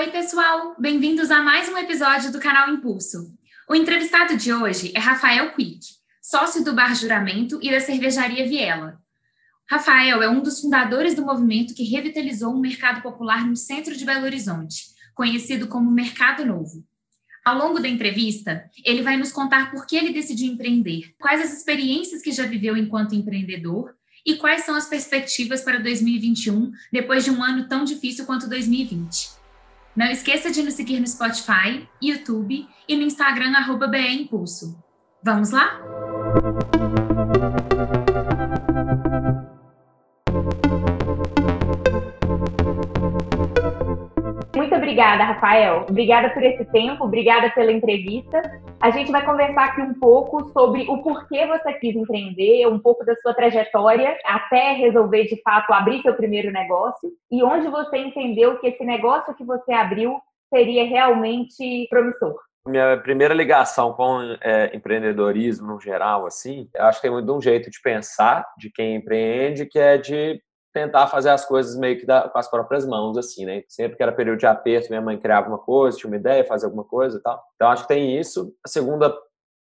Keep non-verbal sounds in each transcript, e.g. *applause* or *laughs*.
Oi, pessoal! Bem-vindos a mais um episódio do canal Impulso. O entrevistado de hoje é Rafael Quick, sócio do Bar Juramento e da cervejaria Viela. Rafael é um dos fundadores do movimento que revitalizou um mercado popular no centro de Belo Horizonte, conhecido como Mercado Novo. Ao longo da entrevista, ele vai nos contar por que ele decidiu empreender, quais as experiências que já viveu enquanto empreendedor e quais são as perspectivas para 2021, depois de um ano tão difícil quanto 2020. Não esqueça de nos seguir no Spotify, YouTube e no Instagram, arroba Impulso. Vamos lá? Obrigada, Rafael. Obrigada por esse tempo, obrigada pela entrevista. A gente vai conversar aqui um pouco sobre o porquê você quis empreender, um pouco da sua trajetória até resolver de fato abrir seu primeiro negócio e onde você entendeu que esse negócio que você abriu seria realmente promissor. Minha primeira ligação com é, empreendedorismo no geral, assim, acho que tem muito um jeito de pensar de quem empreende, que é de tentar fazer as coisas meio que da, com as próprias mãos, assim, né? Sempre que era período de aperto, minha mãe criava alguma coisa, tinha uma ideia, fazer alguma coisa e tal. Então, acho que tem isso. A segunda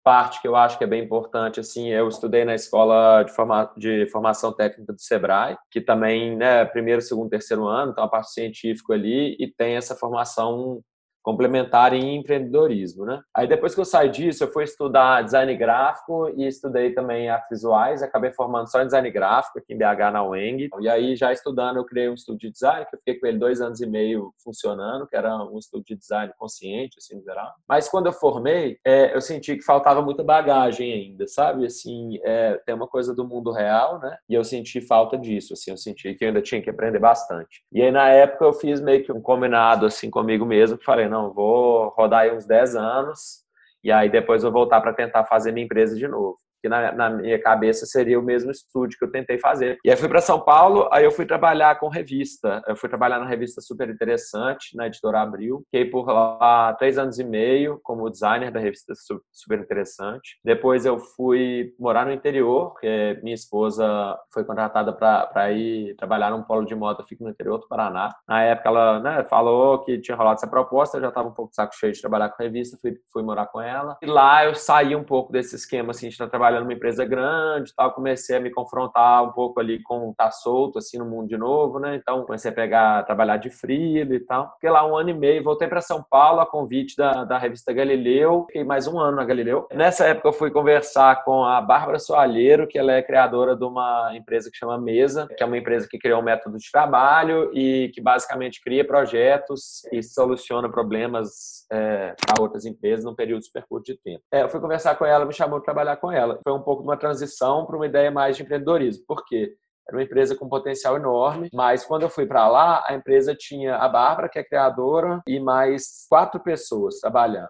parte que eu acho que é bem importante, assim, eu estudei na escola de, forma, de formação técnica do Sebrae, que também, né, primeiro, segundo, terceiro ano, então a parte científica ali, e tem essa formação complementar em empreendedorismo, né? Aí depois que eu saí disso, eu fui estudar design gráfico e estudei também artes visuais, acabei formando só em design gráfico aqui em BH na UENG. E aí já estudando, eu criei um estúdio de design, que eu fiquei com ele dois anos e meio funcionando, que era um estúdio de design consciente, assim, geral. Mas quando eu formei, é, eu senti que faltava muita bagagem ainda, sabe? Assim, é, tem uma coisa do mundo real, né? E eu senti falta disso, assim, eu senti que eu ainda tinha que aprender bastante. E aí na época eu fiz meio que um combinado assim comigo mesmo, falei, não, não, vou rodar aí uns 10 anos e aí depois eu voltar para tentar fazer minha empresa de novo que na, na, minha cabeça seria o mesmo estúdio que eu tentei fazer. E aí fui para São Paulo, aí eu fui trabalhar com revista. Eu fui trabalhar na revista super interessante, na editora Abril. Fiquei por lá três anos e meio como designer da revista super interessante. Depois eu fui morar no interior, porque minha esposa foi contratada para ir trabalhar num polo de moda, fico no interior do Paraná. Na época ela né, falou que tinha rolado essa proposta, eu já estava um pouco saco cheio de trabalhar com revista, fui, fui morar com ela. E lá eu saí um pouco desse esquema assim, de estar trabalhando trabalhando numa empresa grande, tal, comecei a me confrontar um pouco ali com estar tá solto assim no mundo de novo, né? Então comecei a pegar, trabalhar de frio e tal. Fiquei lá um ano e meio, voltei para São Paulo a convite da, da revista Galileu, fiquei mais um ano na Galileu. Nessa época eu fui conversar com a Bárbara Soalheiro, que ela é criadora de uma empresa que chama Mesa, que é uma empresa que criou um método de trabalho e que basicamente cria projetos e soluciona problemas é, para outras empresas num período super curto de tempo. É, eu fui conversar com ela, me chamou para trabalhar com ela foi um pouco de uma transição para uma ideia mais de empreendedorismo. Por quê? Era uma empresa com potencial enorme, mas quando eu fui para lá, a empresa tinha a Bárbara, que é criadora, e mais quatro pessoas trabalhando.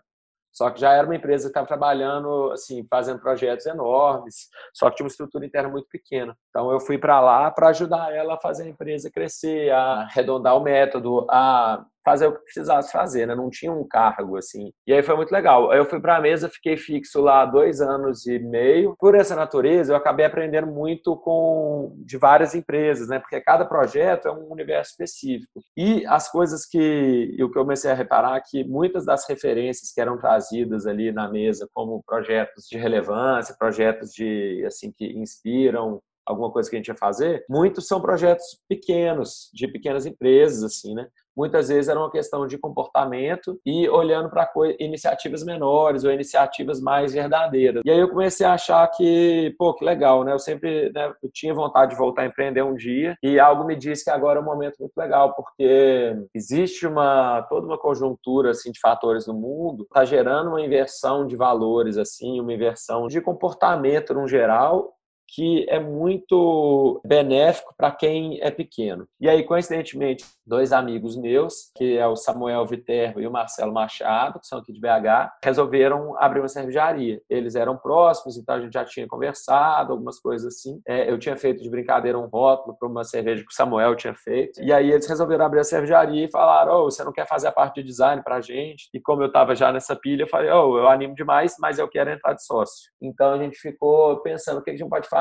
Só que já era uma empresa que estava trabalhando, assim, fazendo projetos enormes, só que tinha uma estrutura interna muito pequena. Então eu fui para lá para ajudar ela a fazer a empresa crescer, a arredondar o método, a fazer o que precisasse fazer, né? Não tinha um cargo assim. E aí foi muito legal. Eu fui para a mesa, fiquei fixo lá dois anos e meio. Por essa natureza, eu acabei aprendendo muito com de várias empresas, né? Porque cada projeto é um universo específico. E as coisas que o que eu comecei a reparar é que muitas das referências que eram trazidas ali na mesa, como projetos de relevância, projetos de assim que inspiram alguma coisa que a gente ia fazer, muitos são projetos pequenos, de pequenas empresas, assim, né? Muitas vezes era uma questão de comportamento e olhando para iniciativas menores ou iniciativas mais verdadeiras. E aí eu comecei a achar que, pô, que legal, né? Eu sempre né, eu tinha vontade de voltar a empreender um dia e algo me disse que agora é um momento muito legal, porque existe uma toda uma conjuntura assim de fatores no mundo, está gerando uma inversão de valores assim, uma inversão de comportamento no geral que é muito benéfico para quem é pequeno. E aí, coincidentemente, dois amigos meus, que é o Samuel Viterbo e o Marcelo Machado, que são aqui de BH, resolveram abrir uma cervejaria. Eles eram próximos, então a gente já tinha conversado, algumas coisas assim. É, eu tinha feito de brincadeira um rótulo para uma cerveja que o Samuel tinha feito. E aí eles resolveram abrir a cervejaria e falaram: oh, você não quer fazer a parte de design para a gente? E como eu estava já nessa pilha, eu falei: oh, eu animo demais, mas eu quero entrar de sócio. Então a gente ficou pensando o que a gente pode fazer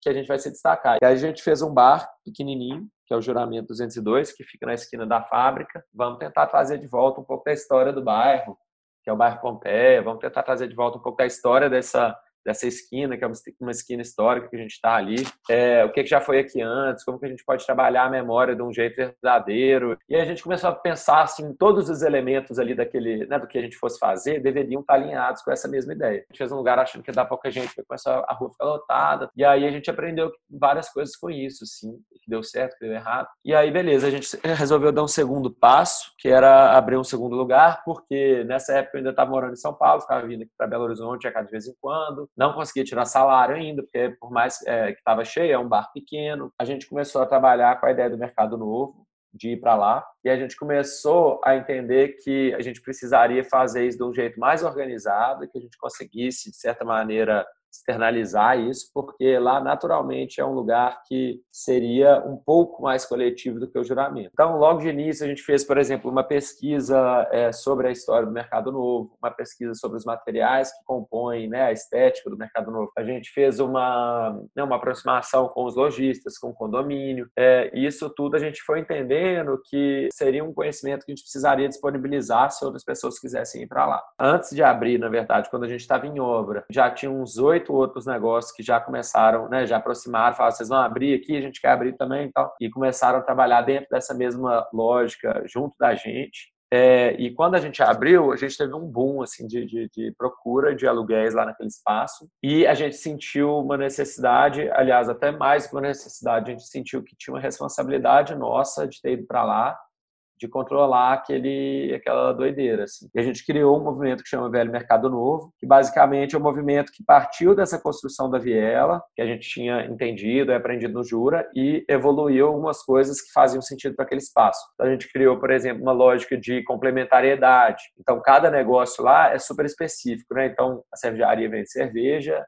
que a gente vai se destacar. E aí a gente fez um bar pequenininho, que é o Juramento 202, que fica na esquina da fábrica. Vamos tentar trazer de volta um pouco da história do bairro, que é o bairro Pompeia. Vamos tentar trazer de volta um pouco da história dessa dessa esquina, que é uma esquina histórica que a gente está ali, é, o que, que já foi aqui antes, como que a gente pode trabalhar a memória de um jeito verdadeiro. E a gente começou a pensar assim, todos os elementos ali daquele, né, do que a gente fosse fazer deveriam estar alinhados com essa mesma ideia. A gente fez um lugar achando que ia dar pouca gente, começou a rua ficar lotada, e aí a gente aprendeu várias coisas com isso, assim, que deu certo, que deu errado. E aí, beleza, a gente resolveu dar um segundo passo, que era abrir um segundo lugar, porque nessa época eu ainda estava morando em São Paulo, ficava vindo aqui para Belo Horizonte a cada vez em quando, não conseguia tirar salário ainda, porque por mais é, que estava cheio, é um bar pequeno. A gente começou a trabalhar com a ideia do mercado novo, de ir para lá, e a gente começou a entender que a gente precisaria fazer isso de um jeito mais organizado, que a gente conseguisse, de certa maneira, externalizar isso, porque lá naturalmente é um lugar que seria um pouco mais coletivo do que o juramento. Então, logo de início, a gente fez, por exemplo, uma pesquisa é, sobre a história do Mercado Novo, uma pesquisa sobre os materiais que compõem né, a estética do Mercado Novo. A gente fez uma, né, uma aproximação com os lojistas, com o condomínio. É, isso tudo a gente foi entendendo que seria um conhecimento que a gente precisaria disponibilizar se outras pessoas quisessem ir para lá. Antes de abrir, na verdade, quando a gente estava em obra, já tinha uns oito oito outros negócios que já começaram, né, já aproximaram, falaram, vocês vão abrir aqui, a gente quer abrir também e tal, e começaram a trabalhar dentro dessa mesma lógica junto da gente. É, e quando a gente abriu, a gente teve um boom assim de, de, de, procura de aluguéis lá naquele espaço. E a gente sentiu uma necessidade, aliás, até mais que uma necessidade, a gente sentiu que tinha uma responsabilidade nossa de ter ido para lá de controlar aquele, aquela doideira. Assim. E a gente criou um movimento que chama Velho Mercado Novo, que basicamente é um movimento que partiu dessa construção da viela, que a gente tinha entendido e aprendido no Jura, e evoluiu algumas coisas que faziam sentido para aquele espaço. Então, a gente criou, por exemplo, uma lógica de complementariedade. Então, cada negócio lá é super específico. Né? Então, a cervejaria vende cerveja,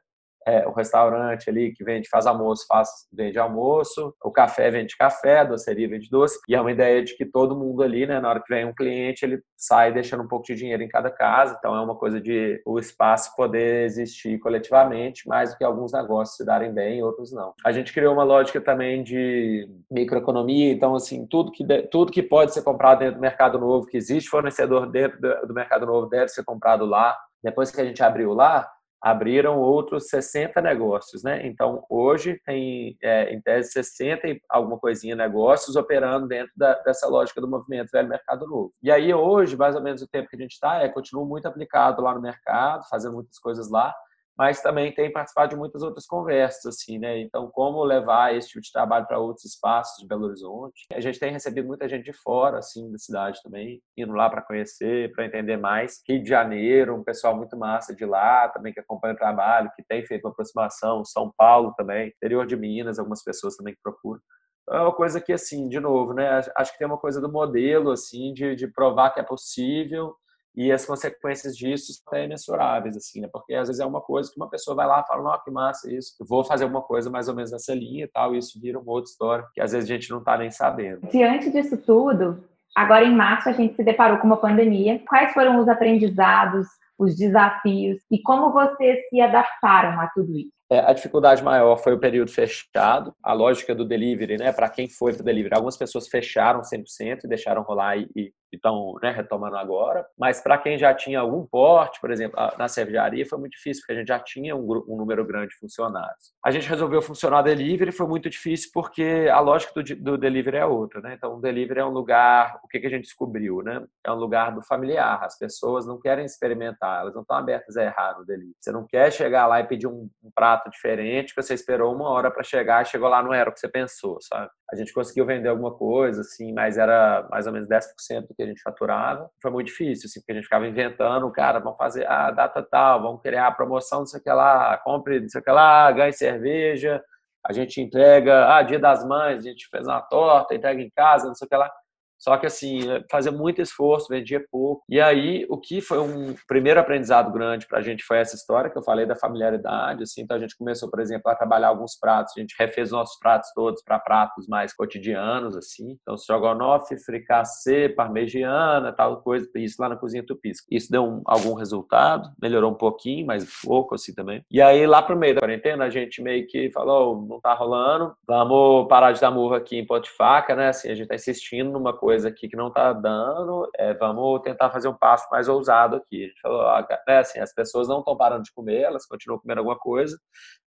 é, o restaurante ali que vende, faz almoço, faz, vende almoço, o café vende café, a doceria vende doce, e é uma ideia de que todo mundo ali, né, na hora que vem um cliente, ele sai deixando um pouco de dinheiro em cada casa, então é uma coisa de o espaço poder existir coletivamente, mais do que alguns negócios se darem bem, outros não. A gente criou uma lógica também de microeconomia, então assim, tudo que, tudo que pode ser comprado dentro do mercado novo, que existe fornecedor dentro do mercado novo, deve ser comprado lá. Depois que a gente abriu lá, abriram outros 60 negócios, né? Então, hoje tem, é, em tese, 60 e alguma coisinha negócios operando dentro da, dessa lógica do movimento velho mercado novo. E aí, hoje, mais ou menos o tempo que a gente está, é, continua muito aplicado lá no mercado, fazendo muitas coisas lá, mas também tem participado de muitas outras conversas, assim, né? Então, como levar esse tipo de trabalho para outros espaços de Belo Horizonte. A gente tem recebido muita gente de fora, assim, da cidade também, indo lá para conhecer, para entender mais. Rio de Janeiro, um pessoal muito massa de lá, também que acompanha o trabalho, que tem feito uma aproximação. São Paulo também, interior de Minas, algumas pessoas também que procuram. Então, é uma coisa que, assim, de novo, né? Acho que tem uma coisa do modelo, assim, de, de provar que é possível e as consequências disso são imensuráveis, assim, né? Porque às vezes é uma coisa que uma pessoa vai lá e fala, não, que massa isso, eu vou fazer uma coisa mais ou menos nessa linha e tal, e isso vira uma outra história que às vezes a gente não está nem sabendo. Diante disso tudo, agora em março a gente se deparou com uma pandemia. Quais foram os aprendizados, os desafios e como vocês se adaptaram a tudo isso? É, a dificuldade maior foi o período fechado, a lógica do delivery, né? Para quem foi para o delivery, algumas pessoas fecharam 100% e deixaram rolar e, estão né, retomando agora. Mas para quem já tinha algum porte, por exemplo, na cervejaria, foi muito difícil, porque a gente já tinha um, um número grande de funcionários. A gente resolveu funcionar delivery, foi muito difícil porque a lógica do, do delivery é outra, né? Então, o delivery é um lugar, o que, que a gente descobriu, né? É um lugar do familiar. As pessoas não querem experimentar, elas não estão abertas a errar no delivery. Você não quer chegar lá e pedir um, um prato diferente que você esperou uma hora para chegar chegou lá não era o que você pensou, sabe? A gente conseguiu vender alguma coisa, assim, mas era mais ou menos 10% do que a gente faturava. Foi muito difícil, assim, porque a gente ficava inventando, cara, vamos fazer a data tal, vamos criar a promoção, não sei o que lá, compre, não sei o que lá, ganhe cerveja, a gente entrega, ah, dia das mães, a gente fez uma torta, entrega em casa, não sei o que lá. Só que, assim, fazia muito esforço, vendia pouco. E aí, o que foi um primeiro aprendizado grande para a gente foi essa história que eu falei da familiaridade. Assim, então, a gente começou, por exemplo, a trabalhar alguns pratos. A gente refez nossos pratos todos para pratos mais cotidianos, assim. Então, strogonoff, fricassê, parmegiana, tal coisa. Isso lá na cozinha tupisca. Isso deu um, algum resultado, melhorou um pouquinho, mas pouco, assim, também. E aí, lá pro meio da quarentena, a gente meio que falou, oh, não tá rolando, vamos parar de dar murro aqui em ponte faca, né? Assim, a gente tá insistindo numa coisa coisa aqui que não está dando, é, vamos tentar fazer um passo mais ousado aqui. A gente falou, né, assim, as pessoas não estão parando de comer, elas continuam comendo alguma coisa.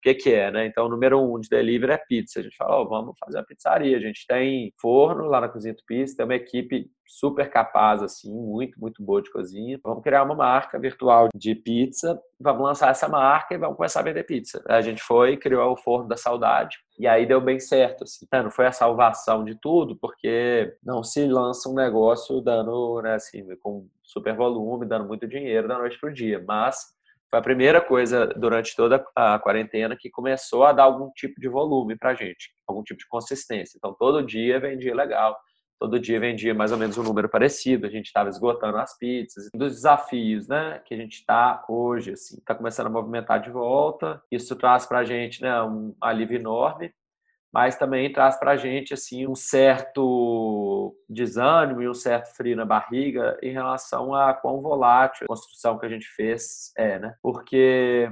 Que, que é, né? Então, o número um de delivery é pizza. A gente falou, oh, vamos fazer uma pizzaria. A gente tem forno lá na Cozinha Tupis, tem uma equipe super capaz, assim, muito, muito boa de cozinha. Vamos criar uma marca virtual de pizza, vamos lançar essa marca e vamos começar a vender pizza. A gente foi, criou o Forno da Saudade, e aí deu bem certo, assim. Não foi a salvação de tudo, porque não se lança um negócio dando, né, assim, com super volume, dando muito dinheiro da noite para o dia, mas foi a primeira coisa durante toda a quarentena que começou a dar algum tipo de volume para gente, algum tipo de consistência. Então, todo dia vendia legal todo dia vendia mais ou menos um número parecido, a gente estava esgotando as pizzas, dos desafios, né, que a gente está hoje, assim, está começando a movimentar de volta, isso traz para a gente, né, um alívio enorme, mas também traz para a gente, assim, um certo desânimo e um certo frio na barriga em relação a quão volátil a construção que a gente fez é, né, porque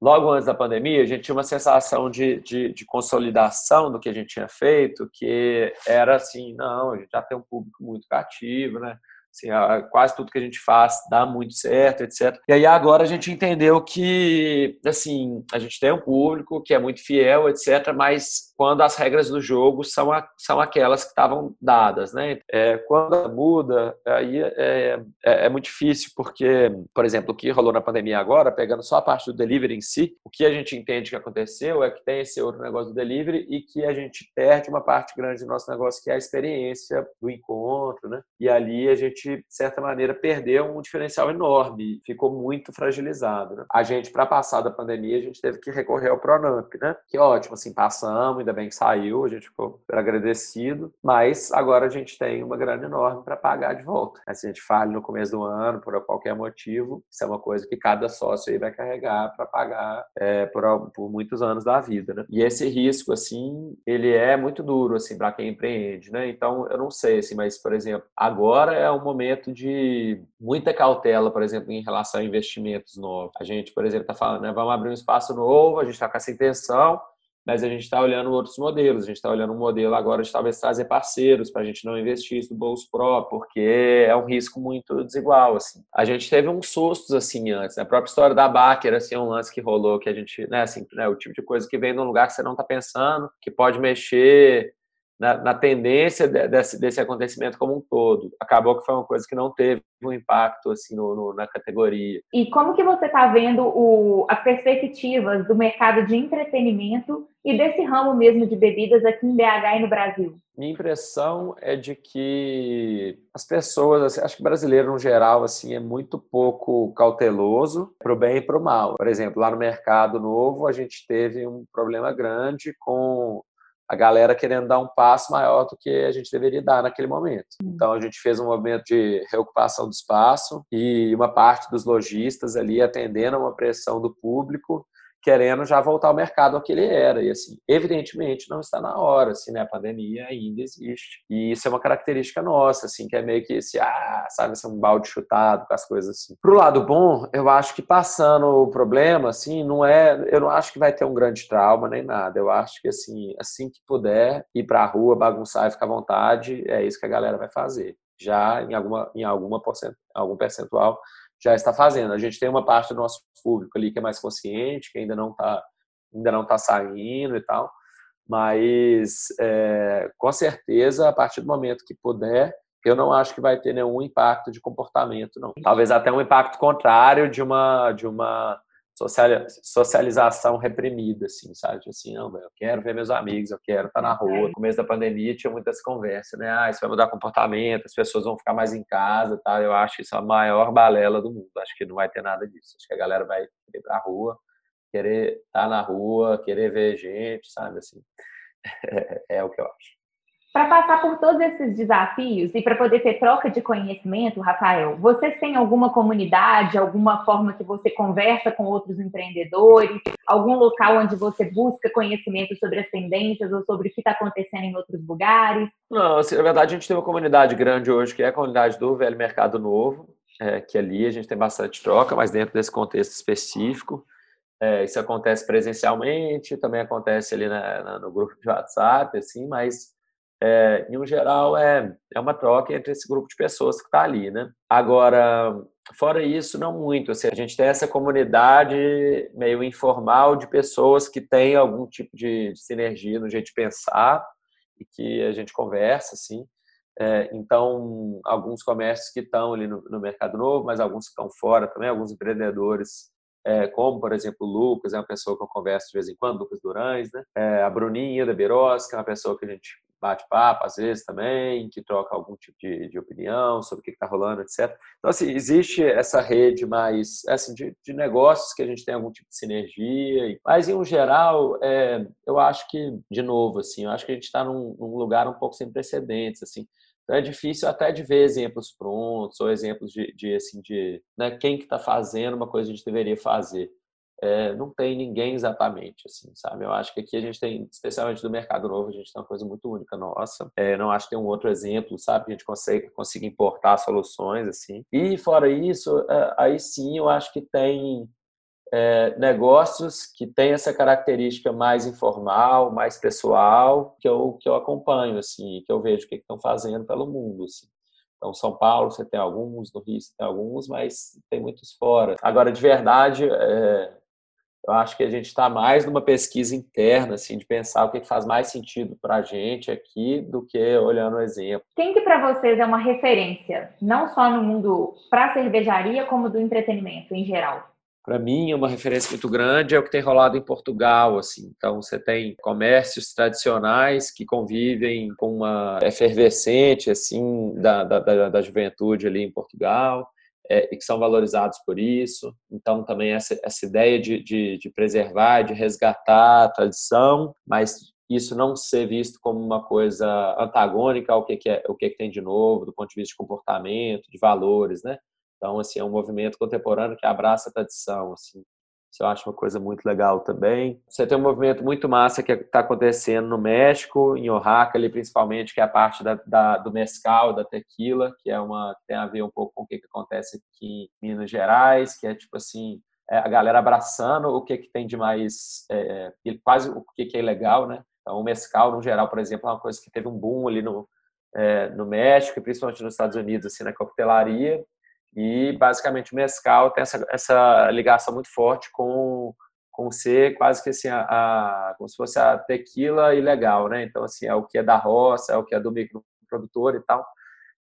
logo antes da pandemia, a gente tinha uma sensação de, de, de, consolidação do que a gente tinha feito, que era assim, não, a gente já tem um público muito cativo, né? Assim, quase tudo que a gente faz dá muito certo, etc. E aí agora a gente entendeu que, assim, a gente tem um público que é muito fiel, etc. Mas quando as regras do jogo são, a, são aquelas que estavam dadas, né? É, quando muda, aí é, é, é, muito difícil, porque, por exemplo, o que rolou na pandemia agora, pegando só a parte do delivery em si, o que a gente entende que aconteceu é que tem esse outro negócio do delivery e que a gente perde uma parte grande do nosso negócio, que é a experiência do encontro, né? E ali a gente de certa maneira, perdeu um diferencial enorme, ficou muito fragilizado. Né? A gente, para passar da pandemia, a gente teve que recorrer ao Pronamp, né? Que ótimo, assim, passamos, ainda bem que saiu, a gente ficou agradecido, mas agora a gente tem uma grana enorme para pagar de volta. Se a gente fale no começo do ano, por qualquer motivo, isso é uma coisa que cada sócio aí vai carregar para pagar é, por, por muitos anos da vida, né? E esse risco, assim, ele é muito duro, assim, para quem empreende, né? Então, eu não sei, assim, mas, por exemplo, agora é um momento de muita cautela, por exemplo, em relação a investimentos novos. A gente, por exemplo, está falando, né, vamos abrir um espaço novo, a gente está com essa intenção, mas a gente está olhando outros modelos. A gente está olhando um modelo agora de talvez trazer parceiros para a gente não investir isso do bolso próprio, porque é um risco muito desigual. Assim. A gente teve uns sustos assim antes. Né? A própria história da Baker, assim, é um lance que rolou que a gente, né, assim, né, o tipo de coisa que vem de um lugar que você não está pensando, que pode mexer na, na tendência de, desse, desse acontecimento como um todo. Acabou que foi uma coisa que não teve um impacto assim no, no, na categoria. E como que você está vendo o, as perspectivas do mercado de entretenimento e desse ramo mesmo de bebidas aqui em BH e no Brasil? Minha impressão é de que as pessoas, assim, acho que brasileiro no geral, assim, é muito pouco cauteloso para o bem e para o mal. Por exemplo, lá no mercado novo, a gente teve um problema grande com a galera querendo dar um passo maior do que a gente deveria dar naquele momento. Uhum. Então a gente fez um movimento de reocupação do espaço e uma parte dos lojistas ali atendendo a uma pressão do público querendo já voltar ao mercado ao que ele era. E, assim, evidentemente não está na hora, assim, né? A pandemia ainda existe. E isso é uma característica nossa, assim, que é meio que esse, ah, sabe, esse um balde chutado com as coisas assim. Pro lado bom, eu acho que passando o problema, assim, não é, eu não acho que vai ter um grande trauma nem nada. Eu acho que, assim, assim que puder ir pra rua, bagunçar e ficar à vontade, é isso que a galera vai fazer. Já em alguma, em alguma porcent, algum percentual já está fazendo. A gente tem uma parte do nosso público ali que é mais consciente, que ainda não está ainda não está saindo e tal, mas é, com certeza a partir do momento que puder, eu não acho que vai ter nenhum impacto de comportamento, não. Talvez até um impacto contrário de uma de uma socialização reprimida, assim, sabe? Tipo assim, não, eu quero ver meus amigos, eu quero estar na rua. No começo da pandemia tinha muitas conversas, né? Ah, isso vai mudar comportamento, as pessoas vão ficar mais em casa, tá? Eu acho isso a maior balela do mundo. Acho que não vai ter nada disso. Acho que a galera vai ir para a rua, querer estar na rua, querer ver gente, sabe? Assim, *laughs* é, é o que eu acho. Para passar por todos esses desafios e para poder ter troca de conhecimento, Rafael, vocês têm alguma comunidade, alguma forma que você conversa com outros empreendedores, algum local onde você busca conhecimento sobre as tendências ou sobre o que está acontecendo em outros lugares? Não, assim, na verdade a gente tem uma comunidade grande hoje que é a comunidade do Velho Mercado Novo, é, que ali a gente tem bastante troca, mas dentro desse contexto específico. É, isso acontece presencialmente, também acontece ali na, na, no grupo de WhatsApp, assim, mas é, em um geral, é, é uma troca entre esse grupo de pessoas que está ali, né? Agora, fora isso, não muito. Assim, a gente tem essa comunidade meio informal de pessoas que têm algum tipo de, sinergia no jeito de pensar e que a gente conversa, assim. É, então, alguns comércios que estão ali no, no, mercado novo, mas alguns que estão fora também, alguns empreendedores, é, como, por exemplo, o Lucas, é uma pessoa que eu converso de vez em quando, Lucas Durães, né? É, a Bruninha da Beiros, que é uma pessoa que a gente bate-papo, às vezes também, que troca algum tipo de, de opinião sobre o que está rolando, etc. Então, assim, existe essa rede mais assim, de, de, negócios que a gente tem algum tipo de sinergia, mas, em um geral, é, eu acho que, de novo, assim, eu acho que a gente está num, num, lugar um pouco sem precedentes, assim, então é difícil até de ver exemplos prontos ou exemplos de, de assim, de né, quem que está fazendo uma coisa que a gente deveria fazer é, não tem ninguém exatamente, assim, sabe? Eu acho que aqui a gente tem, especialmente do mercado novo, a gente tem uma coisa muito única nossa. É, não acho que tem um outro exemplo, sabe? Que a gente consegue, consiga importar soluções, assim. E fora isso, é, aí sim eu acho que tem é, negócios que têm essa característica mais informal, mais pessoal, que eu, que eu acompanho, assim, que eu vejo o que estão fazendo pelo mundo, assim. Então, São Paulo você tem alguns, no Rio você tem alguns, mas tem muitos fora. Agora, de verdade, é, eu acho que a gente está mais numa pesquisa interna, assim, de pensar o que faz mais sentido para a gente aqui do que olhando o exemplo. Quem que para vocês é uma referência, não só no mundo para cervejaria, como do entretenimento em geral? Para mim, é uma referência muito grande é o que tem rolado em Portugal, assim. Então, você tem comércios tradicionais que convivem com uma efervescente, assim, da, da, da juventude ali em Portugal é, e que são valorizados por isso. Então, também essa, essa ideia de, de, de preservar, de resgatar a tradição, mas isso não ser visto como uma coisa antagônica ao que, que é o que, que tem de novo do ponto de vista de comportamento, de valores, né? Então, assim, é um movimento contemporâneo que abraça a tradição, assim. Isso eu acho uma coisa muito legal também. Você tem um movimento muito massa que está acontecendo no México, em Oaxaca, ali principalmente, que é a parte da, da, do mescal, da tequila, que é uma que tem a ver um pouco com o que, que acontece aqui em Minas Gerais, que é tipo assim, é a galera abraçando o que, que tem de mais, é, quase o que, que é legal, né? Então, o mescal, no geral, por exemplo, é uma coisa que teve um boom ali no, é, no México principalmente nos Estados Unidos, assim, na coquetelaria. E basicamente o mescal tem essa, essa ligação muito forte com com ser quase que assim a, a, como se fosse a tequila ilegal, né? Então assim é o que é da roça, é o que é do microprodutor e tal.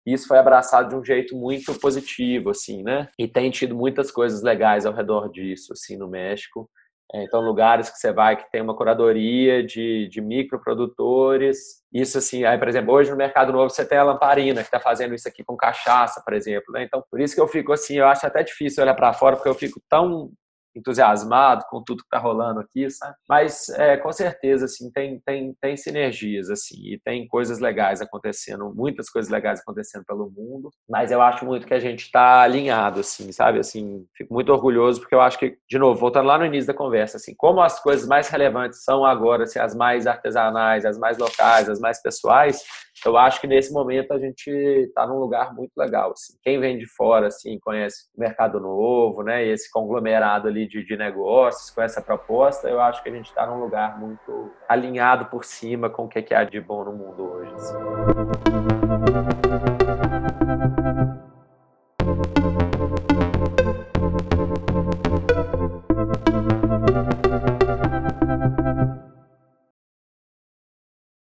E isso foi abraçado de um jeito muito positivo, assim, né? E tem tido muitas coisas legais ao redor disso, assim, no México. É, então, lugares que você vai que tem uma curadoria de, de microprodutores. Isso, assim, aí, por exemplo, hoje no Mercado Novo você tem a Lamparina, que está fazendo isso aqui com cachaça, por exemplo. Né? Então, por isso que eu fico assim, eu acho até difícil olhar para fora, porque eu fico tão entusiasmado com tudo que está rolando aqui, sabe? Mas é, com certeza assim tem, tem, tem sinergias assim e tem coisas legais acontecendo, muitas coisas legais acontecendo pelo mundo. Mas eu acho muito que a gente está alinhado assim, sabe? Assim, fico muito orgulhoso porque eu acho que de novo voltando lá no início da conversa, assim, como as coisas mais relevantes são agora, assim, as mais artesanais, as mais locais, as mais pessoais, eu acho que nesse momento a gente está num lugar muito legal. Assim. Quem vem de fora, assim, conhece o mercado novo, né? Esse conglomerado ali de, de negócios com essa proposta, eu acho que a gente está num lugar muito alinhado por cima com o que, é de bom no mundo hoje. Assim.